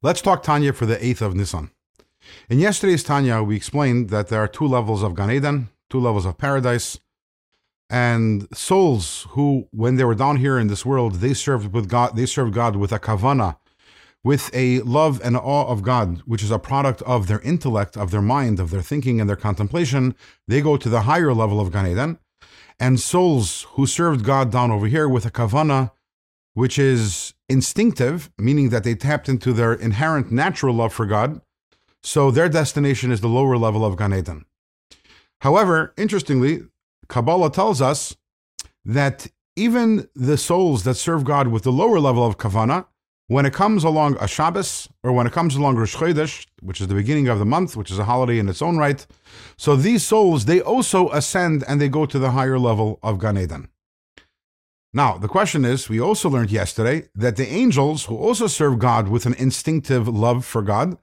Let's talk Tanya for the 8th of Nisan. In yesterday's Tanya, we explained that there are two levels of Gan Eden, two levels of paradise, and souls who, when they were down here in this world, they served with God. They served God with a kavana, with a love and awe of God, which is a product of their intellect, of their mind, of their thinking and their contemplation. They go to the higher level of Gan Eden, and souls who served God down over here with a kavana, which is instinctive, meaning that they tapped into their inherent natural love for God. So their destination is the lower level of Gan Eden. However, interestingly, Kabbalah tells us that even the souls that serve God with the lower level of kavana, when it comes along a Shabbos or when it comes along Rosh Chodesh, which is the beginning of the month, which is a holiday in its own right, so these souls they also ascend and they go to the higher level of Gan Eden. Now, the question is we also learned yesterday that the angels who also serve God with an instinctive love for God,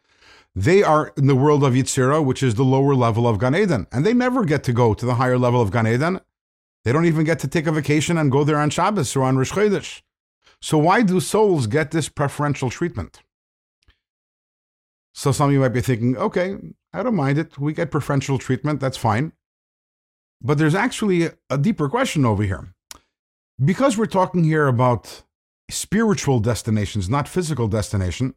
they are in the world of Yitzira, which is the lower level of Gan Eden, and they never get to go to the higher level of Gan Eden. They don't even get to take a vacation and go there on Shabbos or on Rosh Chodesh. So why do souls get this preferential treatment? So some of you might be thinking, okay, I don't mind it. We get preferential treatment, that's fine. But there's actually a deeper question over here because we're talking here about spiritual destinations, not physical destination,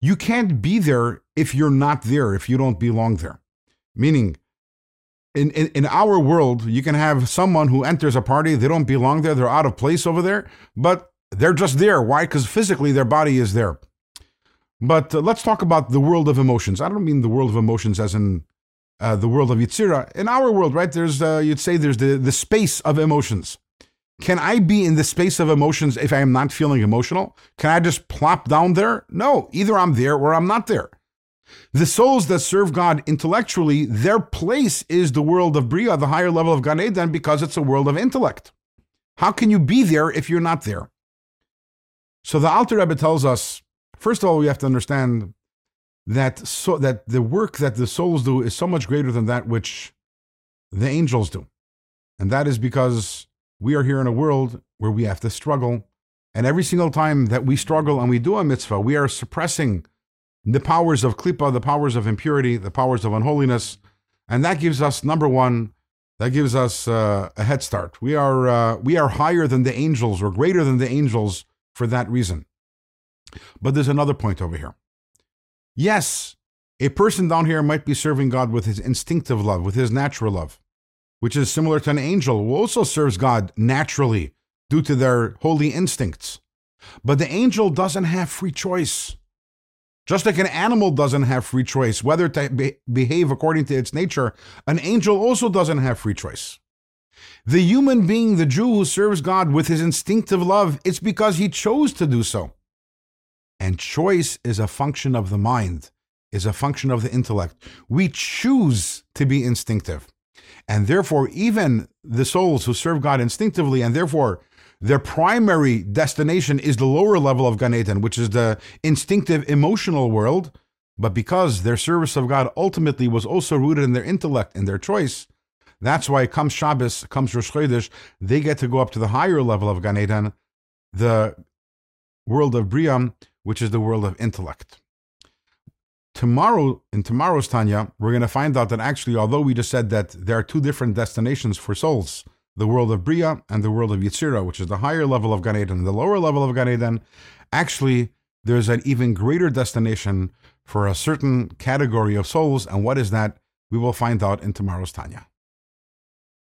you can't be there if you're not there, if you don't belong there. Meaning, in, in, in our world, you can have someone who enters a party, they don't belong there, they're out of place over there, but they're just there. Why? Because physically their body is there. But uh, let's talk about the world of emotions. I don't mean the world of emotions as in uh, the world of Yitzira. In our world, right, there's, uh, you'd say there's the, the space of emotions. Can I be in the space of emotions if I am not feeling emotional? Can I just plop down there? No, either I'm there or I'm not there. The souls that serve God intellectually, their place is the world of Bria, the higher level of Gan Eden, because it's a world of intellect. How can you be there if you're not there? So the Alter Rebbe tells us, first of all, we have to understand that so that the work that the souls do is so much greater than that which the angels do. And that is because we are here in a world where we have to struggle. And every single time that we struggle and we do a mitzvah, we are suppressing the powers of klipa, the powers of impurity, the powers of unholiness. And that gives us, number one, that gives us uh, a head start. We are, uh, we are higher than the angels or greater than the angels for that reason. But there's another point over here. Yes, a person down here might be serving God with his instinctive love, with his natural love which is similar to an angel who also serves God naturally due to their holy instincts. But the angel doesn't have free choice. Just like an animal doesn't have free choice whether to be- behave according to its nature, an angel also doesn't have free choice. The human being, the Jew who serves God with his instinctive love, it's because he chose to do so. And choice is a function of the mind, is a function of the intellect. We choose to be instinctive. And therefore, even the souls who serve God instinctively, and therefore their primary destination is the lower level of Gan Eden, which is the instinctive emotional world. But because their service of God ultimately was also rooted in their intellect and their choice, that's why comes Shabbos, comes Rosh Chodesh, they get to go up to the higher level of Gan Eden, the world of Briam, which is the world of intellect. Tomorrow, in tomorrow's Tanya, we're going to find out that actually, although we just said that there are two different destinations for souls, the world of Bria and the world of Yitzira, which is the higher level of Gan Eden, the lower level of Gan Eden, actually, there's an even greater destination for a certain category of souls. And what is that? We will find out in tomorrow's Tanya.